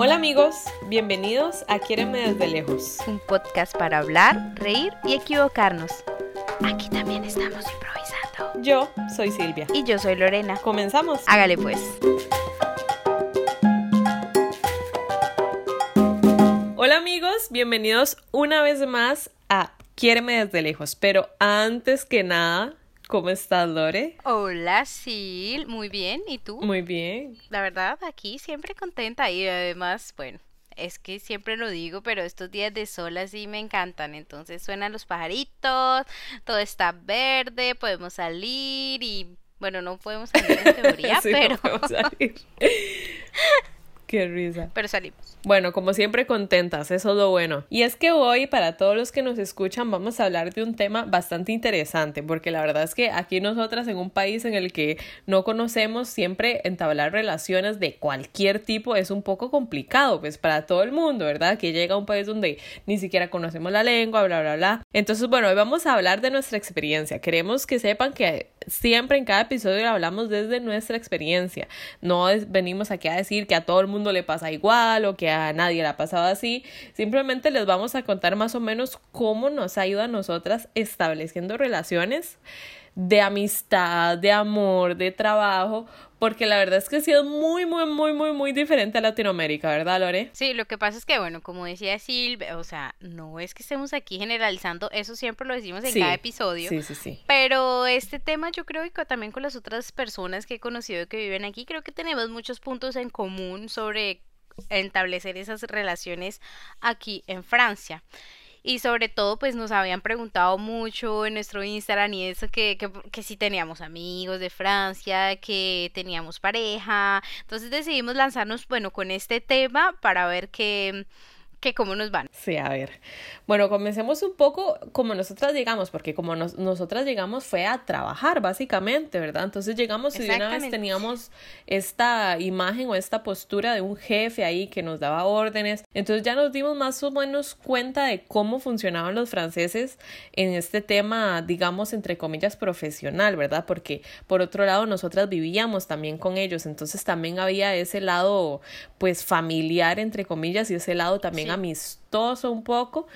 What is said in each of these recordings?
Hola amigos, bienvenidos a Quiéreme desde lejos. Un podcast para hablar, reír y equivocarnos. Aquí también estamos improvisando. Yo soy Silvia. Y yo soy Lorena. Comenzamos. Hágale pues. Hola amigos, bienvenidos una vez más a Quiéreme desde lejos. Pero antes que nada, ¿Cómo estás, Lore? Hola, Sil. Muy bien. ¿Y tú? Muy bien. La verdad, aquí siempre contenta y además, bueno, es que siempre lo digo, pero estos días de sol así me encantan. Entonces suenan los pajaritos, todo está verde, podemos salir y, bueno, no podemos salir en teoría, pero... salir. Qué risa. Pero salimos. Bueno, como siempre contentas, eso es lo bueno. Y es que hoy, para todos los que nos escuchan, vamos a hablar de un tema bastante interesante, porque la verdad es que aquí nosotras en un país en el que no conocemos, siempre entablar relaciones de cualquier tipo es un poco complicado, pues para todo el mundo, ¿verdad? Que llega a un país donde ni siquiera conocemos la lengua, bla, bla, bla. Entonces, bueno, hoy vamos a hablar de nuestra experiencia. Queremos que sepan que siempre en cada episodio hablamos desde nuestra experiencia. No venimos aquí a decir que a todo el mundo le pasa igual o que a nadie le ha pasado así. Simplemente les vamos a contar más o menos cómo nos ayuda a nosotras estableciendo relaciones de amistad, de amor, de trabajo, porque la verdad es que ha sido muy, muy, muy, muy, muy diferente a Latinoamérica, ¿verdad, Lore? Sí, lo que pasa es que, bueno, como decía Silvia, o sea, no es que estemos aquí generalizando, eso siempre lo decimos en cada episodio. Sí, sí, sí. Pero este tema yo creo que también con las otras personas que he conocido que viven aquí, creo que tenemos muchos puntos en común sobre establecer esas relaciones aquí en Francia y sobre todo pues nos habían preguntado mucho en nuestro Instagram y eso que, que, que si teníamos amigos de Francia, que teníamos pareja, entonces decidimos lanzarnos bueno con este tema para ver qué que cómo nos van. Sí, a ver. Bueno, comencemos un poco como nosotras llegamos, porque como nosotras llegamos fue a trabajar, básicamente, ¿verdad? Entonces llegamos y de una vez teníamos esta imagen o esta postura de un jefe ahí que nos daba órdenes. Entonces ya nos dimos más o menos cuenta de cómo funcionaban los franceses en este tema, digamos, entre comillas, profesional, ¿verdad? Porque por otro lado, nosotras vivíamos también con ellos, entonces también había ese lado, pues, familiar, entre comillas, y ese lado también amistoso un poco,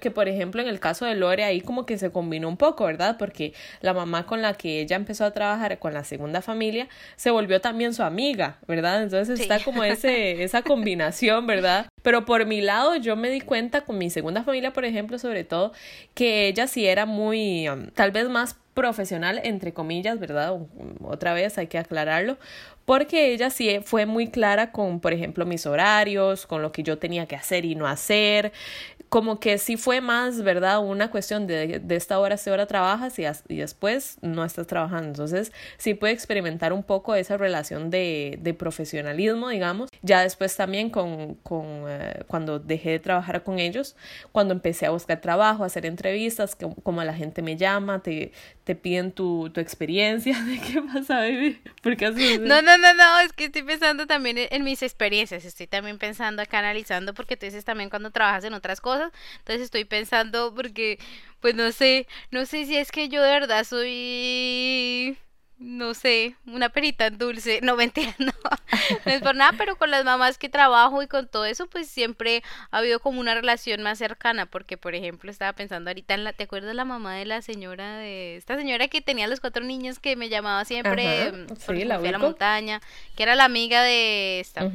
que por ejemplo en el caso de Lore ahí como que se combinó un poco, ¿verdad? Porque la mamá con la que ella empezó a trabajar con la segunda familia se volvió también su amiga, ¿verdad? Entonces está como ese, esa combinación, ¿verdad? Pero por mi lado yo me di cuenta con mi segunda familia, por ejemplo, sobre todo, que ella sí era muy, um, tal vez más profesional, entre comillas, ¿verdad? Otra vez hay que aclararlo, porque ella sí fue muy clara con, por ejemplo, mis horarios, con lo que yo tenía que hacer y no hacer, como que sí fue más, ¿verdad? Una cuestión de, de esta hora, esta hora trabajas y, y, después no estás trabajando. Entonces, sí pude experimentar un poco esa relación de, de profesionalismo, digamos. Ya después también con, con eh, cuando dejé de trabajar con ellos, cuando empecé a buscar trabajo, a hacer entrevistas, que, como la gente me llama, te, te piden tu, tu experiencia de qué pasa, baby. Porque no, no, no, no, es que estoy pensando también en, mis experiencias, estoy también pensando acá analizando, porque tú dices también cuando trabajas en otras cosas, entonces estoy pensando porque, pues no sé, no sé si es que yo de verdad soy no sé, una perita dulce, no mentira, no, no es por nada, pero con las mamás que trabajo y con todo eso, pues siempre ha habido como una relación más cercana, porque por ejemplo estaba pensando ahorita en la, ¿te acuerdas la mamá de la señora de esta señora que tenía los cuatro niños que me llamaba siempre sí, la, a la montaña, que era la amiga de esta?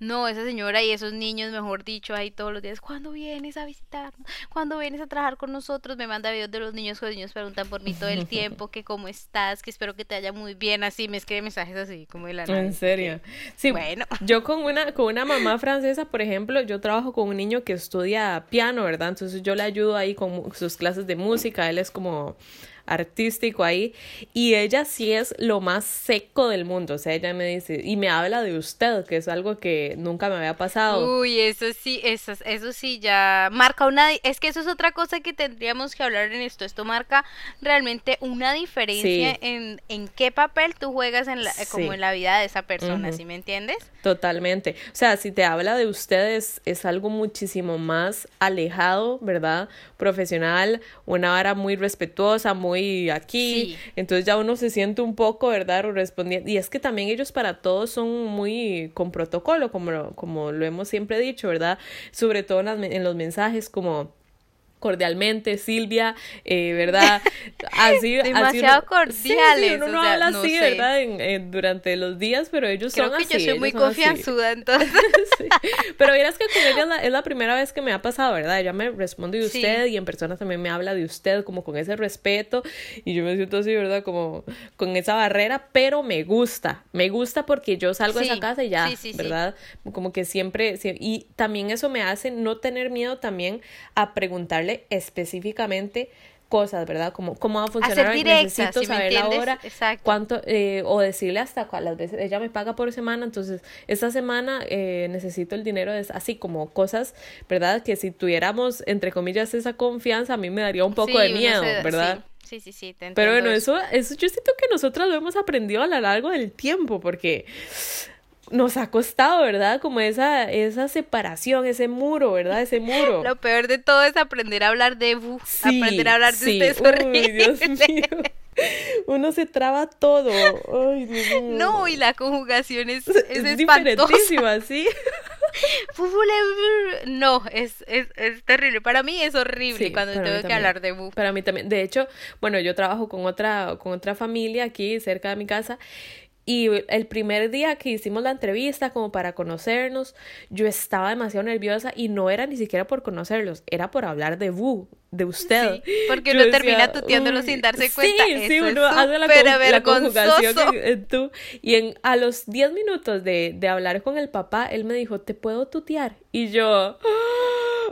No, esa señora y esos niños, mejor dicho, ahí todos los días, ¿cuándo vienes a visitarnos? ¿Cuándo vienes a trabajar con nosotros? Me manda videos de los niños, los niños preguntan por mí todo el tiempo, que cómo estás, que espero que te haya muy bien, así, me escribe mensajes así, como de la nada. En serio. Sí, bueno. Yo con una, con una mamá francesa, por ejemplo, yo trabajo con un niño que estudia piano, ¿verdad? Entonces yo le ayudo ahí con sus clases de música, él es como artístico ahí y ella sí es lo más seco del mundo, o sea, ella me dice y me habla de usted, que es algo que nunca me había pasado. Uy, eso sí, eso, eso sí ya marca una, es que eso es otra cosa que tendríamos que hablar en esto, esto marca realmente una diferencia en, en qué papel tú juegas en la, como en la vida de esa persona, ¿sí me entiendes? Totalmente, o sea, si te habla de ustedes es algo muchísimo más alejado, ¿verdad? Profesional, una vara muy respetuosa, muy muy aquí, entonces ya uno se siente un poco, ¿verdad? Respondiendo. Y es que también ellos para todos son muy con protocolo, como como lo hemos siempre dicho, ¿verdad? Sobre todo en los mensajes como cordialmente, Silvia, eh, ¿verdad? Así, Demasiado cordiales. Sí, uno no habla así, ¿verdad? En, durante los días, pero ellos son así. Creo que yo soy muy confianzuda, entonces. Pero verás que con ella es la, primera vez que me ha pasado, ¿verdad? Ella me responde de usted y en persona también me habla de usted, como con ese respeto. Y yo me siento así, ¿verdad? Como con esa barrera, pero me gusta. Me gusta porque yo salgo de esa casa y ya, ¿verdad? Como que siempre, y también eso me hace no tener miedo también a preguntarle específicamente cosas, ¿verdad? Como cómo va a funcionar. Necesito saber la hora, cuánto, eh, o decirle hasta cuáles veces ella me paga por semana, entonces esta semana eh, necesito el dinero, es así como cosas, ¿verdad? Que si tuviéramos, entre comillas, esa confianza, a mí me daría un poco de miedo, ¿verdad? Sí, sí, sí, Pero bueno, eso, eso yo siento que nosotros lo hemos aprendido a lo largo del tiempo, porque nos ha costado, ¿verdad? Como esa, esa separación, ese muro, ¿verdad? Ese muro. Lo peor de todo es aprender a hablar de bu, aprender a hablar de sí. Uy, Dios mío. Uno se traba todo. Ay, Dios mío. No, y la conjugación es, es, es diferentísima, ¿sí? no, es, es, es, terrible. Para mí es horrible cuando tengo que hablar de bu. Para mí también. De hecho, bueno, yo trabajo con otra, con otra familia aquí cerca de mi casa y el primer día que hicimos la entrevista como para conocernos, yo estaba demasiado nerviosa y no era ni siquiera por conocerlos, era por hablar de Wu, de usted. porque uno termina tuteándolo sin darse cuenta. Sí, sí, uno hace la, la conjugación en, tú. Y en, a los 10 minutos de, de hablar con el papá, él me dijo, ¿te puedo tutear? Y yo...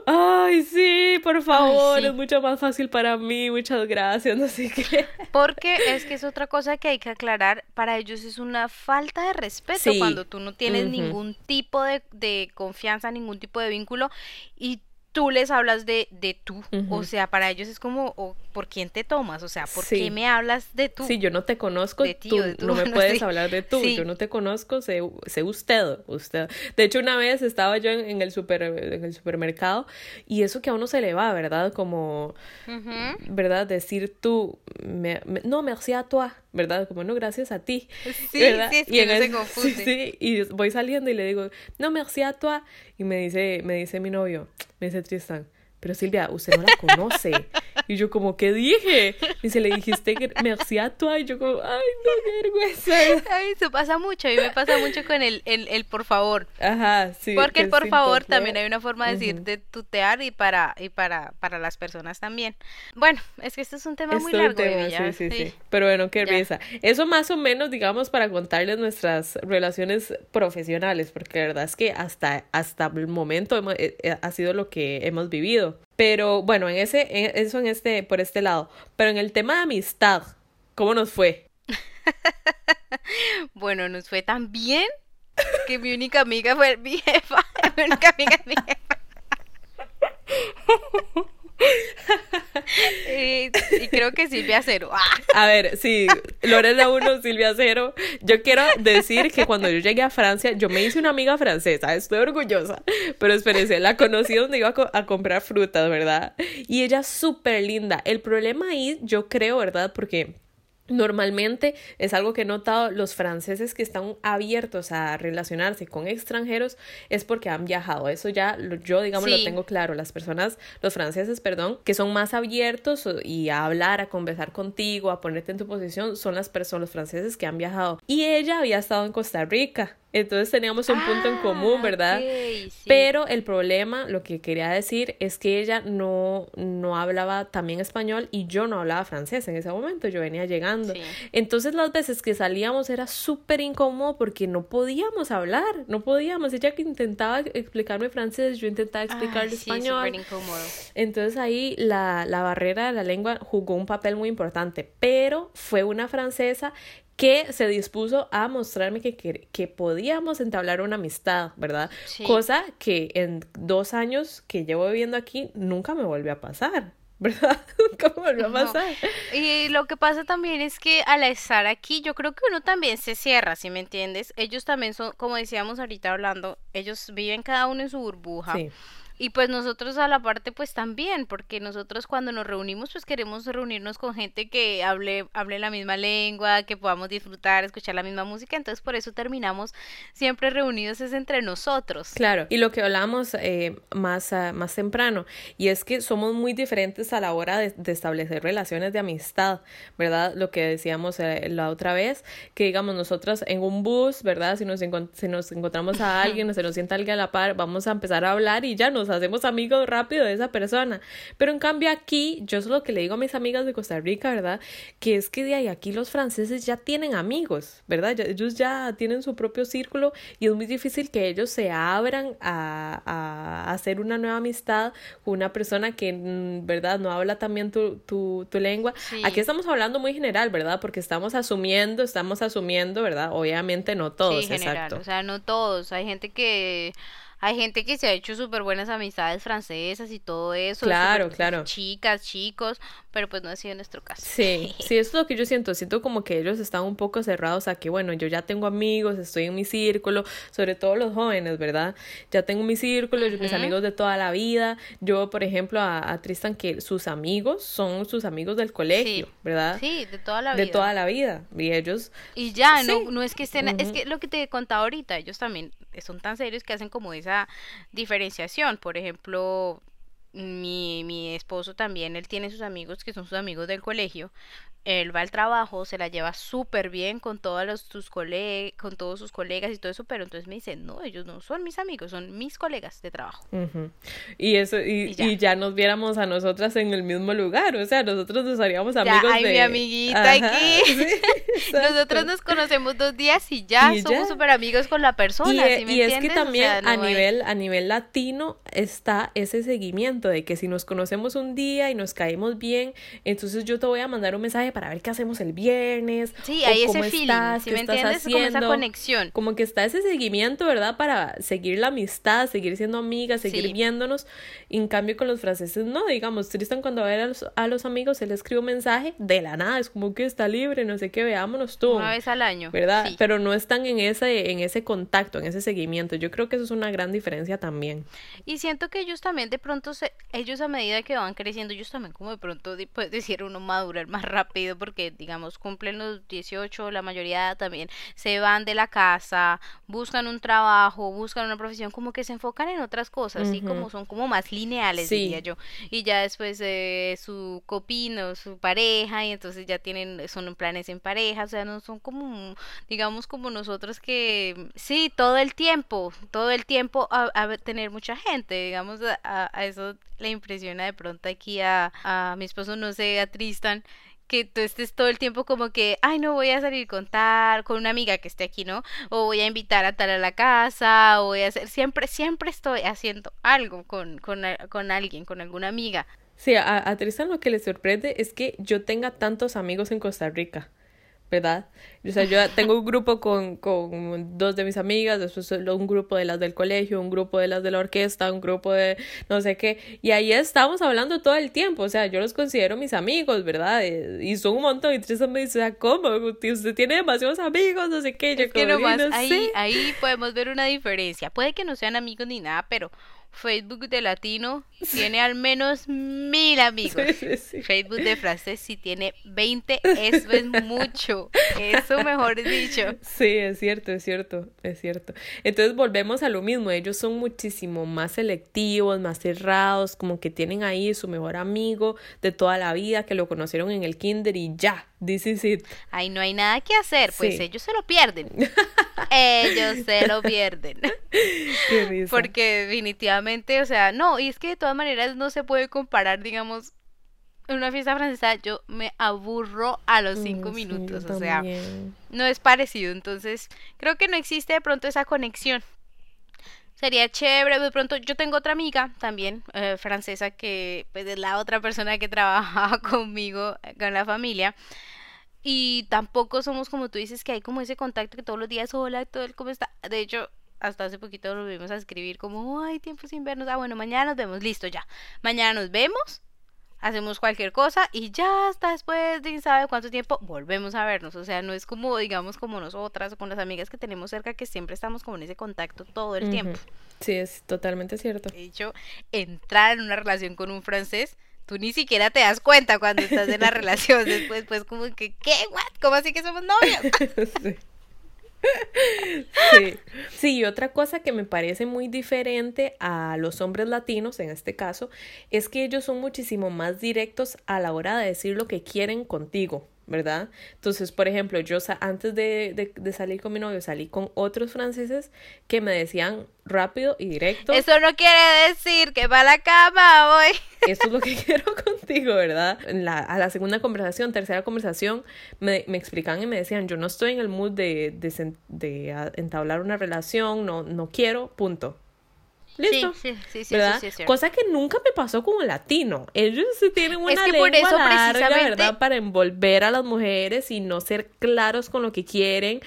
Ay, sí, por favor, es mucho más fácil para mí, muchas gracias, no sé qué. Porque es que es otra cosa que hay que aclarar, para ellos es una falta de respeto cuando tú no tienes ningún tipo de, de confianza, ningún tipo de vínculo y tú les hablas de, de tú. O sea, para ellos es como, o, ¿por quién te tomas? O sea, ¿por qué me hablas de tú? Sí, yo no te conozco, de tú, no me puedes hablar de tú. Yo no te conozco, sé, sé, usted, usted. De hecho, una vez estaba yo en, el, super, en el supermercado y eso que a uno se le va, ¿verdad? Como, ¿verdad? Decir tú, me, no, merci a toi, ¿verdad? Como, no, gracias a ti. Sí, ¿verdad? sí, es que y no se confunde. Sí, sí, y voy saliendo y le digo, no, merci a toi. Y me dice, me dice mi novio, me dice Tristan, pero Silvia, usted no la conoce. Y yo como, ¿qué dije? Y se le dijiste que merci a toi. Y yo como, ay, no, vergüenza. Ay, eso pasa mucho. A mí me pasa mucho con el, el, el por favor. Ajá, sí. Porque el por favor también hay una forma de decir de tutear y para, y para, para las personas también. Bueno, es que esto es un tema muy largo. Tema, sí, sí, sí, Pero bueno, qué risa. Eso más o menos, digamos, para contarles nuestras relaciones profesionales, porque la verdad es que hasta, hasta el momento eh, eh, ha sido lo que hemos vivido. Pero bueno, en ese, eso en este, por este lado. Pero en el tema de amistad, ¿cómo nos fue? bueno, nos fue tan bien que mi única amiga fue mi jefa. Mi única amiga es mi jefa. y, creo que Silvia Cero. Ah. A ver, sí, Lorena 1, Silvia Cero. Yo quiero decir que cuando yo llegué a Francia, yo me hice una amiga francesa, estoy orgullosa. Pero espérense, la conocí donde iba a, a comprar frutas, ¿verdad? Y ella es súper linda. El problema ahí, yo creo, ¿verdad? Porque Normalmente es algo que he notado, los franceses que están abiertos a relacionarse con extranjeros es porque han viajado. Eso ya yo, digamos, lo tengo claro. Las personas, los franceses, perdón, que son más abiertos y a hablar, a conversar contigo, a ponerte en tu posición, son las personas, los franceses que han viajado. Y ella había estado en Costa Rica. Entonces teníamos un punto en común, ah, ¿verdad? Pero el problema, lo que quería decir, es que ella no, no hablaba también español y yo no hablaba francés en ese momento, yo venía llegando. Entonces las veces que salíamos era súper incómodo porque no podíamos hablar, no podíamos. Ella que intentaba explicarme francés, yo intentaba explicarle español. Entonces ahí la, la barrera de la lengua jugó un papel muy importante, pero fue una francesa que se dispuso a mostrarme que, que, podíamos entablar una amistad, ¿verdad? Cosa que en dos años que llevo viviendo aquí nunca me volvió a pasar. ¿Verdad? Nunca me volvió a pasar. Y lo que pasa también es que al estar aquí, yo creo que uno también se cierra, ¿sí me entiendes? Ellos también son, como decíamos ahorita hablando, ellos viven cada uno en su burbuja. Y pues nosotros a la parte pues también, porque nosotros cuando nos reunimos pues queremos reunirnos con gente que hable, hable la misma lengua, que podamos disfrutar, escuchar la misma música, entonces por eso terminamos siempre reunidos es entre nosotros. Claro, y lo que hablamos eh, más, ah, más temprano, y es que somos muy diferentes a la hora de, establecer relaciones de amistad, ¿verdad? Lo que decíamos eh, la otra vez, que digamos nosotros en un bus, ¿verdad? Si nos, si nos encontramos a alguien o se nos sienta alguien a la par, vamos a empezar a hablar y ya nos hacemos amigos rápido de esa persona. Pero en cambio aquí, yo es lo que le digo a mis amigas de Costa Rica, ¿verdad? Que es que de ahí aquí los franceses ya tienen amigos, ¿verdad? ellos ya tienen su propio círculo y es muy difícil que ellos se abran a, a hacer una nueva amistad con una persona que, mm, ¿verdad? No habla también tu, tu, tu lengua. Aquí estamos hablando muy general, ¿verdad? Porque estamos asumiendo, estamos asumiendo, ¿verdad? Obviamente no todos, sí, general, exacto. O sea, no todos. Hay gente que hay gente que se ha hecho súper buenas amistades francesas y todo eso. Claro, claro. Chicas, chicos, pero pues no ha sido nuestro caso. Sí, sí, eso es lo que yo siento. Siento como que ellos están un poco cerrados a que, bueno, yo ya tengo amigos, estoy en mi círculo, sobre todo los jóvenes, ¿verdad? Ya tengo mi círculo, mis amigos de toda la vida. Yo, por ejemplo, a, Tristan, que sus amigos son sus amigos del colegio, ¿verdad? Sí, de toda la vida. De toda la vida. Y ellos. Y ya, no, no es que estén. Es que lo que te he contado ahorita, ellos también son tan serios que hacen como esa diferenciación. Por ejemplo, mi, mi esposo también, él tiene sus amigos que son sus amigos del colegio, él va al trabajo, se la lleva súper bien con todos los, sus colegas, con todos sus colegas y todo eso, pero entonces me dice, no, ellos no son mis amigos, son mis colegas de trabajo. Y eso, y, ya. nos viéramos a nosotras en el mismo lugar, o sea, nosotros nos haríamos amigos ya, ay, mi amiguita aquí. nosotros nos conocemos dos días y ya somos súper amigos con la persona. Y, es que también a nivel, a nivel latino está ese seguimiento de que si nos conocemos un día y nos caemos bien, entonces yo te voy a mandar un mensaje para ver qué hacemos el viernes. Sí, hay ese feeling, estás, si me entiendes, como esa conexión. Como que está ese seguimiento, ¿verdad? Para seguir la amistad, seguir siendo amigas, seguir viéndonos. en cambio con los franceses, no, digamos, Tristan cuando ve a los, a los amigos, él escribe un mensaje de la nada, es como que está libre, no sé qué, veámonos tú. Una vez al año. ¿Verdad? Pero no están en ese, en ese contacto, en ese seguimiento. Yo creo que eso es una gran diferencia también. Y siento que ellos también de pronto, se, ellos a medida que van creciendo, ellos también como de pronto, puedes decir, uno madurar más rápido porque, digamos, cumplen los 18, la mayoría también se van de la casa, buscan un trabajo, buscan una profesión, como que se enfocan en otras cosas, y como son como más lineales, diría yo. Y ya después eh, su copino, su pareja, y entonces ya tienen, son planes en pareja, o sea, no son como, digamos, como nosotros que, sí, todo el tiempo, todo el tiempo a, tener mucha gente, digamos, a, a, eso le impresiona de pronto aquí a, a mi esposo, no sé, a Tristan, que tú estés todo el tiempo como que, ay, no voy a salir con tal, con una amiga que esté aquí, ¿no? O voy a invitar a tal a la casa, o voy a hacer, siempre, siempre estoy haciendo algo con, con, con alguien, con alguna amiga. Sí, a, a Tristan lo que le sorprende es que yo tenga tantos amigos en Costa Rica. ¿Verdad? O sea, yo tengo un grupo con, con dos de mis amigas, después un grupo de las del colegio, un grupo de las de la orquesta, un grupo de no sé qué, y ahí estamos hablando todo el tiempo, o sea, yo los considero mis amigos, ¿verdad? Eh, y son un montón, y Tristan me dice, o sea, ¿cómo? Usted tiene demasiados amigos, no sé qué, yo es que ahí, ahí podemos ver una diferencia, puede que no sean amigos ni nada, pero Facebook de latino tiene al menos mil amigos. Facebook de francés si tiene 20, eso es mucho. Eso mejor dicho. Sí, es cierto, es cierto, es cierto. Entonces volvemos a lo mismo, ellos son muchísimo más selectivos, más cerrados, como que tienen ahí su mejor amigo de toda la vida, que lo conocieron en el kinder y ya, this is it. Ahí no hay nada que hacer, pues ellos se lo pierden. ellos se lo pierden. Qué risa. Porque definitivamente, o sea, no, y es que de todas maneras no se puede comparar, digamos, en una fiesta francesa yo me aburro a los cinco minutos, o sea, no es parecido, entonces creo que no existe de pronto esa conexión. Sería chévere, de pronto yo tengo otra amiga también eh, francesa que pues es la otra persona que trabajaba conmigo, eh, con la familia. Y tampoco somos como tú dices que hay como ese contacto que todos los días, hola, todo el cómo está. De hecho, hasta hace poquito lo vimos a escribir como, ay, tiempo sin vernos. Ah, bueno, mañana nos vemos, listo ya. Mañana nos vemos hacemos cualquier cosa y ya hasta después de sabe cuánto tiempo volvemos a vernos. O sea, no es como, digamos, como nosotras o con las amigas que tenemos cerca que siempre estamos como en ese contacto todo el tiempo. Sí, es totalmente cierto. De hecho, entrar en una relación con un francés tú ni siquiera te das cuenta cuando estás en la relación. Después, pues, como que, ¿qué? ¿What? ¿Cómo así que somos novios? sí. Sí. sí, y otra cosa que me parece muy diferente a los hombres latinos, en este caso, es que ellos son muchísimo más directos a la hora de decir lo que quieren contigo. ¿Verdad? Entonces, por ejemplo, yo antes de, de, salir con mi novio salí con otros franceses que me decían rápido y directo. Eso no quiere decir que va a la cama hoy. Eso es lo que quiero contigo, ¿verdad? la, a la segunda conversación, tercera conversación, me, me explican y me decían, yo no estoy en el mood de, de, de entablar una relación, no, no quiero, punto. Listo. Sí, sí, sí, ¿verdad? Cosa que nunca me pasó con un latino. Ellos tienen una es que lengua por eso, larga, ¿verdad? Para envolver a las mujeres y no ser claros con lo que quieren,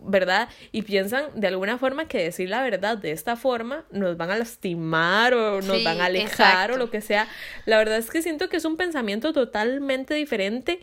¿verdad? Y piensan de alguna forma que decir la verdad de esta forma nos van a lastimar o nos van a alejar o lo que sea. La verdad es que siento que es un pensamiento totalmente diferente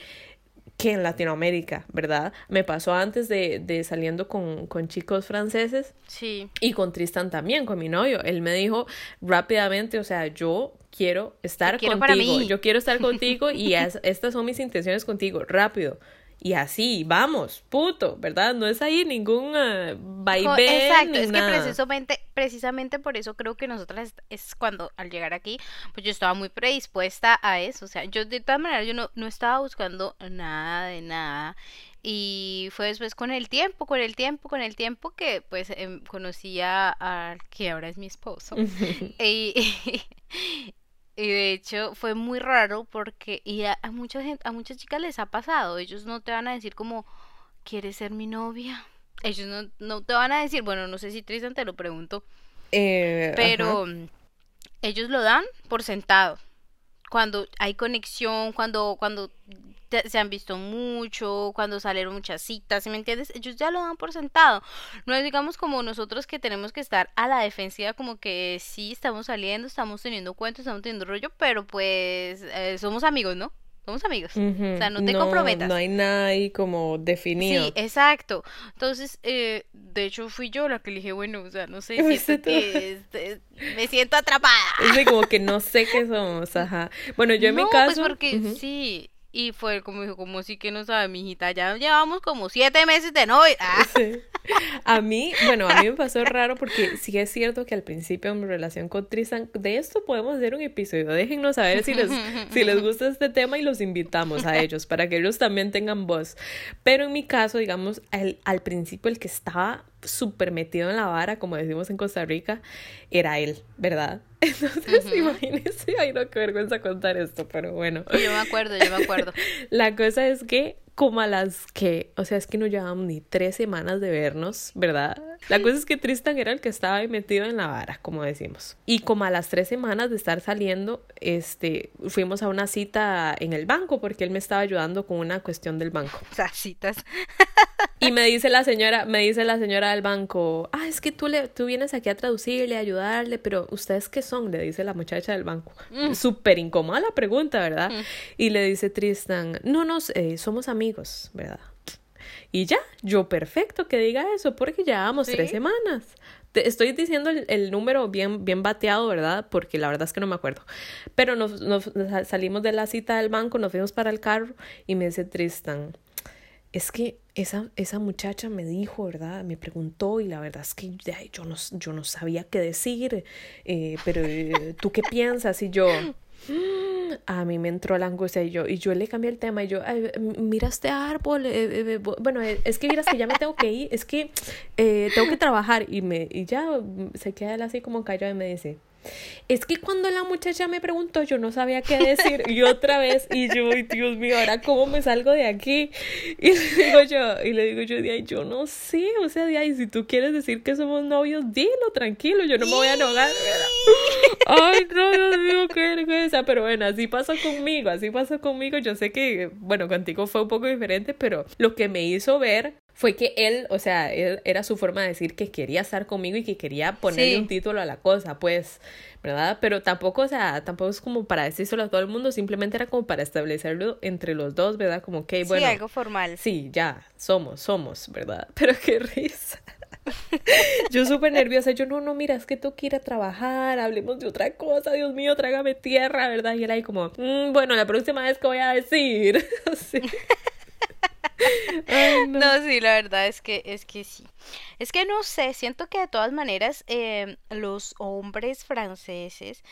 que en Latinoamérica, ¿verdad? Me pasó antes de, de saliendo con, con, chicos franceses. Sí. Y con Tristan también, con mi novio. Él me dijo rápidamente, o sea, yo quiero estar contigo. Yo quiero estar contigo y estas son mis intenciones contigo, rápido y así, vamos, puto, ¿verdad? No es ahí ningún uh, vaivén. Exacto, es que precisamente, precisamente por eso creo que nosotras es cuando al llegar aquí, pues yo estaba muy predispuesta a eso. O sea, yo de todas maneras yo no, no estaba buscando nada de nada. Y fue después con el tiempo, con el tiempo, con el tiempo que pues em, conocí a, al que ahora es mi esposo. y, y de hecho fue muy raro porque y a, mucha gente, a muchas chicas les ha pasado. Ellos no te van a decir como, ¿quieres ser mi novia? Ellos no, no te van a decir, bueno, no sé si Tristan te lo pregunto. Eh, pero ellos lo dan por sentado. Cuando hay conexión, cuando, cuando se han visto mucho, cuando salieron muchas citas, me entiendes? Ellos ya lo dan por sentado. No es, digamos, como nosotros que tenemos que estar a la defensiva, como que sí, estamos saliendo, estamos teniendo cuentos, estamos teniendo rollo, pero pues eh, somos amigos, ¿no? Somos amigos. O sea, no te comprometas. No hay nada ahí como definido. Sí, exacto. Entonces, eh, de hecho, fui yo la que le dije, bueno, o sea, no sé, siento que me siento atrapada. Es como que no sé qué somos, ajá. Bueno, yo en mi caso. Pues porque sí, y fue como dijo, como si que no sabe, mi hijita, ya llevamos como siete meses de novia. Ah. A mí, bueno, a mí me pasó raro porque sí es cierto que al principio en mi relación con Tristan, de esto podemos hacer un episodio. Déjennos saber si les, si les gusta este tema y los invitamos a ellos para que ellos también tengan voz. Pero en mi caso, digamos, al, al principio el que estaba súper metido en la vara, como decimos en Costa Rica, era él, ¿verdad? Entonces, imagínense, ay no, qué vergüenza contar esto, pero bueno. Yo me acuerdo, yo me acuerdo. La cosa es que como a las que, o sea, es que no llevábamos ni tres semanas de vernos, ¿verdad? La cosa es que Tristan era el que estaba ahí metido en la vara, como decimos. Y como a las tres semanas de estar saliendo, este, fuimos a una cita en el banco porque él me estaba ayudando con una cuestión del banco. O sea, citas. Y me dice la señora, me dice la señora del banco, ah, es que tú le, tú vienes aquí a traducirle, a ayudarle, pero ¿ustedes qué son? Le dice la muchacha del banco. Mm. Súper incómoda la pregunta, ¿verdad? Mm. Y le dice Tristan, no, no, eh, somos amigos, ¿verdad? Y ya, yo perfecto que diga eso, porque llevamos tres semanas. Te estoy diciendo el, número bien, bien bateado, ¿verdad? Porque la verdad es que no me acuerdo. Pero nos, nos, salimos de la cita del banco, nos fuimos para el carro y me dice Tristan, es que esa, esa muchacha me dijo, ¿verdad? Me preguntó y la verdad es que yo no, yo no sabía qué decir, eh, pero eh, ¿tú qué piensas? Y yo, a mí me entró la angustia y yo, y yo le cambié el tema y yo, mira este árbol, eh, eh, bueno, eh, es que miras que ya me tengo que ir, es que tengo que trabajar y, me, y ya se queda así como callado y me dice, es que cuando la muchacha me preguntó, yo no sabía qué decir. Y otra vez, y yo, Dios mío, ahora cómo me salgo de aquí. Y le digo yo, y le digo yo, de yo no sé, o sea, de si tú quieres decir que somos novios, dilo, tranquilo, yo no me voy a enojar. Ay, no, Dios mío, qué vergüenza. Pero bueno, así pasó conmigo, así pasó conmigo. Yo sé que, bueno, contigo fue un poco diferente, pero lo que me hizo ver fue que él, o sea, él era su forma de decir que quería estar conmigo y que quería ponerle un título a la cosa, pues, ¿verdad? Pero tampoco, o sea, tampoco es como para decírselo a todo el mundo, simplemente era como para establecerlo entre los dos, ¿verdad? Como que, bueno. Sí, algo formal. Sí, ya, somos, somos, ¿verdad? Pero qué risa. yo súper nerviosa, yo no, no, mira, es que tú quieres trabajar, hablemos de otra cosa, Dios mío, trágame tierra, ¿verdad? Y él ahí como, mm, bueno, la próxima vez que voy a decir. sí no. sí, la verdad es que es que sí. Es que no sé, siento que de todas maneras em, los hombres franceses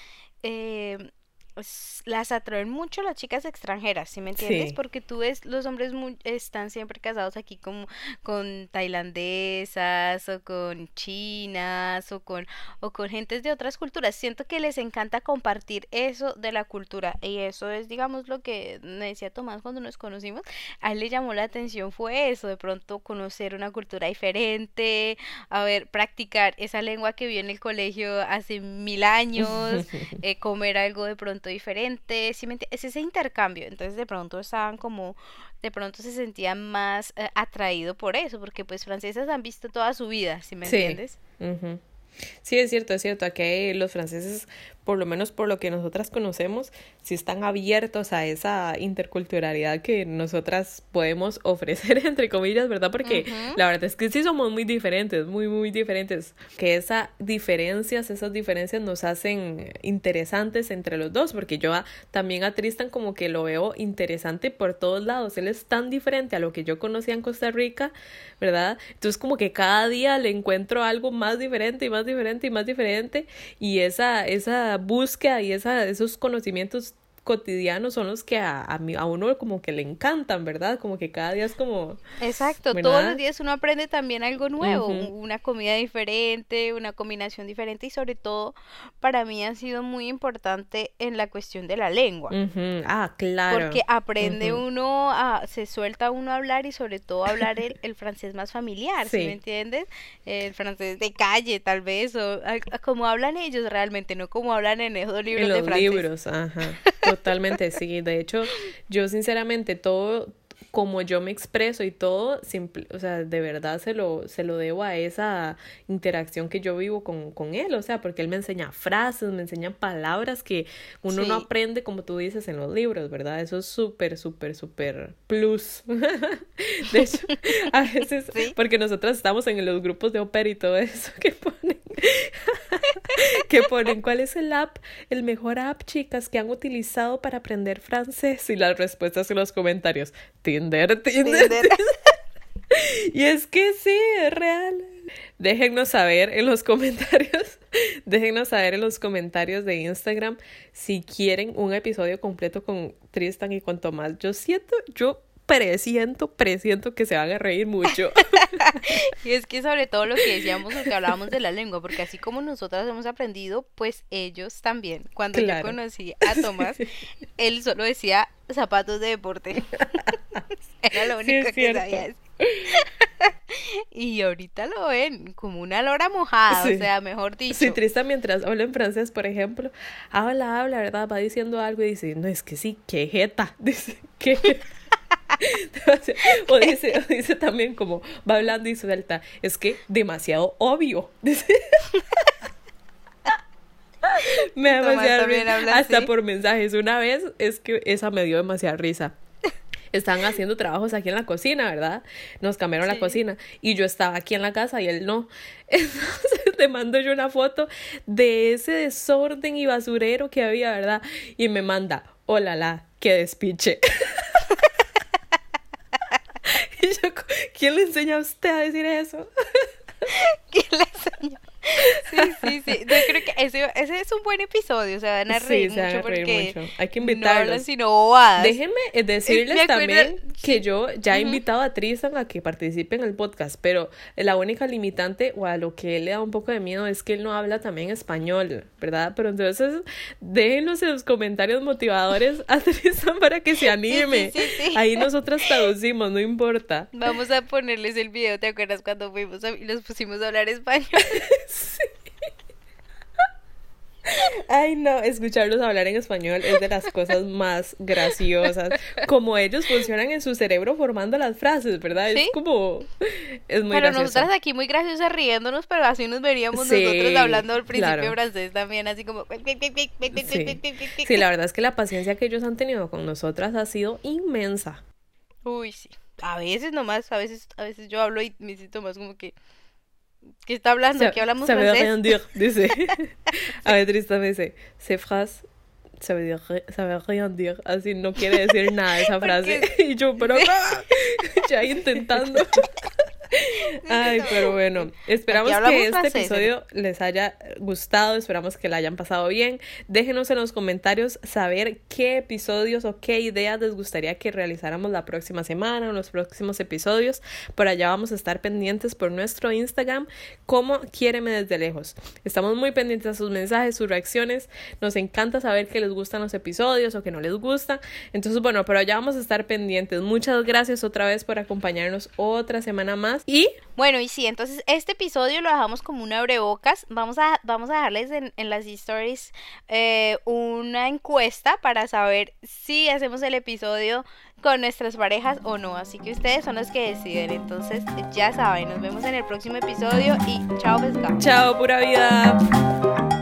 eh, pues, las atraen mucho las chicas extranjeras, ¿sí me entiendes? Porque tú ves, los hombres están siempre casados aquí como con tailandesas o con chinas o con, o con gentes de otras culturas. Siento que les encanta compartir eso de la cultura y eso es, digamos, lo que me decía Tomás cuando nos conocimos. A él le llamó la atención fue eso, de pronto conocer una cultura diferente, a ver, practicar esa lengua que vio en el colegio hace mil años, eh, comer algo de pronto diferente, es ese intercambio, entonces de pronto estaban como, de pronto se sentían más eh, atraído por eso, porque pues francesas han visto toda su vida, si me entiendes. Sí, es cierto, es cierto. Aquí los franceses por lo menos por lo que nosotras conocemos, si están abiertos a esa interculturalidad que nosotras podemos ofrecer, entre comillas, ¿verdad? Porque la verdad es que sí somos muy diferentes, muy, muy diferentes. Que esas diferencias, esas diferencias nos hacen interesantes entre los dos, porque yo también a Tristan como que lo veo interesante por todos lados. Él es tan diferente a lo que yo conocía en Costa Rica, ¿verdad? Entonces como que cada día le encuentro algo más diferente y más diferente y más diferente y esa, esa búsqueda y esa, esos conocimientos cotidianos son los que a, a, a, uno como que le encantan, ¿verdad? Como que cada día es como... Exacto, todos los días uno aprende también algo nuevo, una comida diferente, una combinación diferente y sobre todo para mí ha sido muy importante en la cuestión de la lengua. Ah, claro. Porque aprende uno, a, se suelta uno a hablar y sobre todo a hablar el, el francés más familiar, sí. me entiendes? El francés de calle tal vez, o como hablan ellos realmente, no como hablan en esos libros en los de francés. libros, ajá. Totalmente, sí. De hecho, yo sinceramente todo, como yo me expreso y todo, simple, o sea, de verdad se lo, se lo debo a esa interacción que yo vivo con, con él, o sea, porque él me enseña frases, me enseña palabras que uno no aprende, como tú dices, en los libros, ¿verdad? Eso es súper, súper, súper plus. de hecho, a veces, porque nosotros estamos en los grupos de opera y todo eso que ponen, que ponen, ¿cuál es el app, el mejor app, chicas, que han utilizado para aprender francés? Y las respuestas en los comentarios, Tinder, Tinder. y es que sí, es real. Déjennos saber en los comentarios, déjennos saber en los comentarios de Instagram si quieren un episodio completo con Tristan y con Tomás. Yo siento, yo presiento, presiento que se van a reír mucho. y es que sobre todo lo que decíamos, lo que hablábamos de la lengua, porque así como nosotras hemos aprendido, pues ellos también. Cuando yo conocí a Tomás, él solo decía zapatos de deporte. Era lo único que sabía y ahorita lo ven como una lora mojada, o sea, mejor dicho. Sí, triste mientras habla en francés, por ejemplo, habla, habla, ¿verdad? Va diciendo algo y dice, no, es que sí, qué jeta, dice, qué o, dice, o dice también como va hablando y suelta, es que demasiado obvio. me da demasiada risa. Hasta por mensajes. Una vez es que esa me dio demasiada risa. Están haciendo trabajos aquí en la cocina, ¿verdad? Nos cambiaron la cocina y yo estaba aquí en la casa y él no. Entonces te mando yo una foto de ese desorden y basurero que había, ¿verdad? Y me manda, hola, la, qué despiche. ¿Quién le enseña a usted a decir eso? Sí, sí, sí. Yo creo que ese, ese es un buen episodio. Se van a reír mucho a porque mucho. Hay que invitarlos. No sino bobadas. Déjenme eh, decirles también que yo ya he invitado a Tristan a que participe en el podcast, pero la única limitante o a lo que él le da un poco de miedo es que él no habla también español, ¿verdad? Pero entonces déjenos en los comentarios motivadores a Tristan para que se anime. Ahí nosotras traducimos, no importa. Vamos a ponerles el video, ¿te acuerdas cuando fuimos y los pusimos a hablar español? Ay, no, escucharlos hablar en español es de las cosas más graciosas. Como ellos funcionan en su cerebro formando las frases, ¿verdad? Es como. Es muy Pero nosotras aquí muy graciosas riéndonos, pero así nos veríamos nosotros hablando al principio francés también, así como. Sí. la verdad es que la paciencia que ellos han tenido con nosotras ha sido inmensa. Uy, sí. A veces nomás, a veces, a veces yo hablo y me siento más como que ¿Qué está hablando? ¿Qué hablamos ça francés? veut rien dire, dice. A Tristan me dice, ces phrases, ça veut, dire, ça veut rien dire. Así no quiere decir nada esa frase. Y yo, pero ya intentando. Ay, pero bueno, esperamos que este episodio les haya gustado, esperamos que la hayan pasado bien. Déjenos en los comentarios saber qué episodios o qué ideas les gustaría que realizáramos la próxima semana o los próximos episodios. Por allá vamos a estar pendientes por nuestro Instagram como Quiéreme desde lejos. Estamos muy pendientes a sus mensajes, sus reacciones. Nos encanta saber que les gustan los episodios o que no les gustan. Entonces, bueno, pero allá vamos a estar pendientes. Muchas gracias otra vez por acompañarnos otra semana más y bueno, y sí, entonces este episodio lo dejamos como un abrebocas. Vamos a, vamos a dejarles en, las stories eh, una encuesta para saber si hacemos el episodio con nuestras parejas o no. Así que ustedes son los que deciden. Entonces, ya saben, nos vemos en el próximo episodio y chao pescado. Chao, pura vida.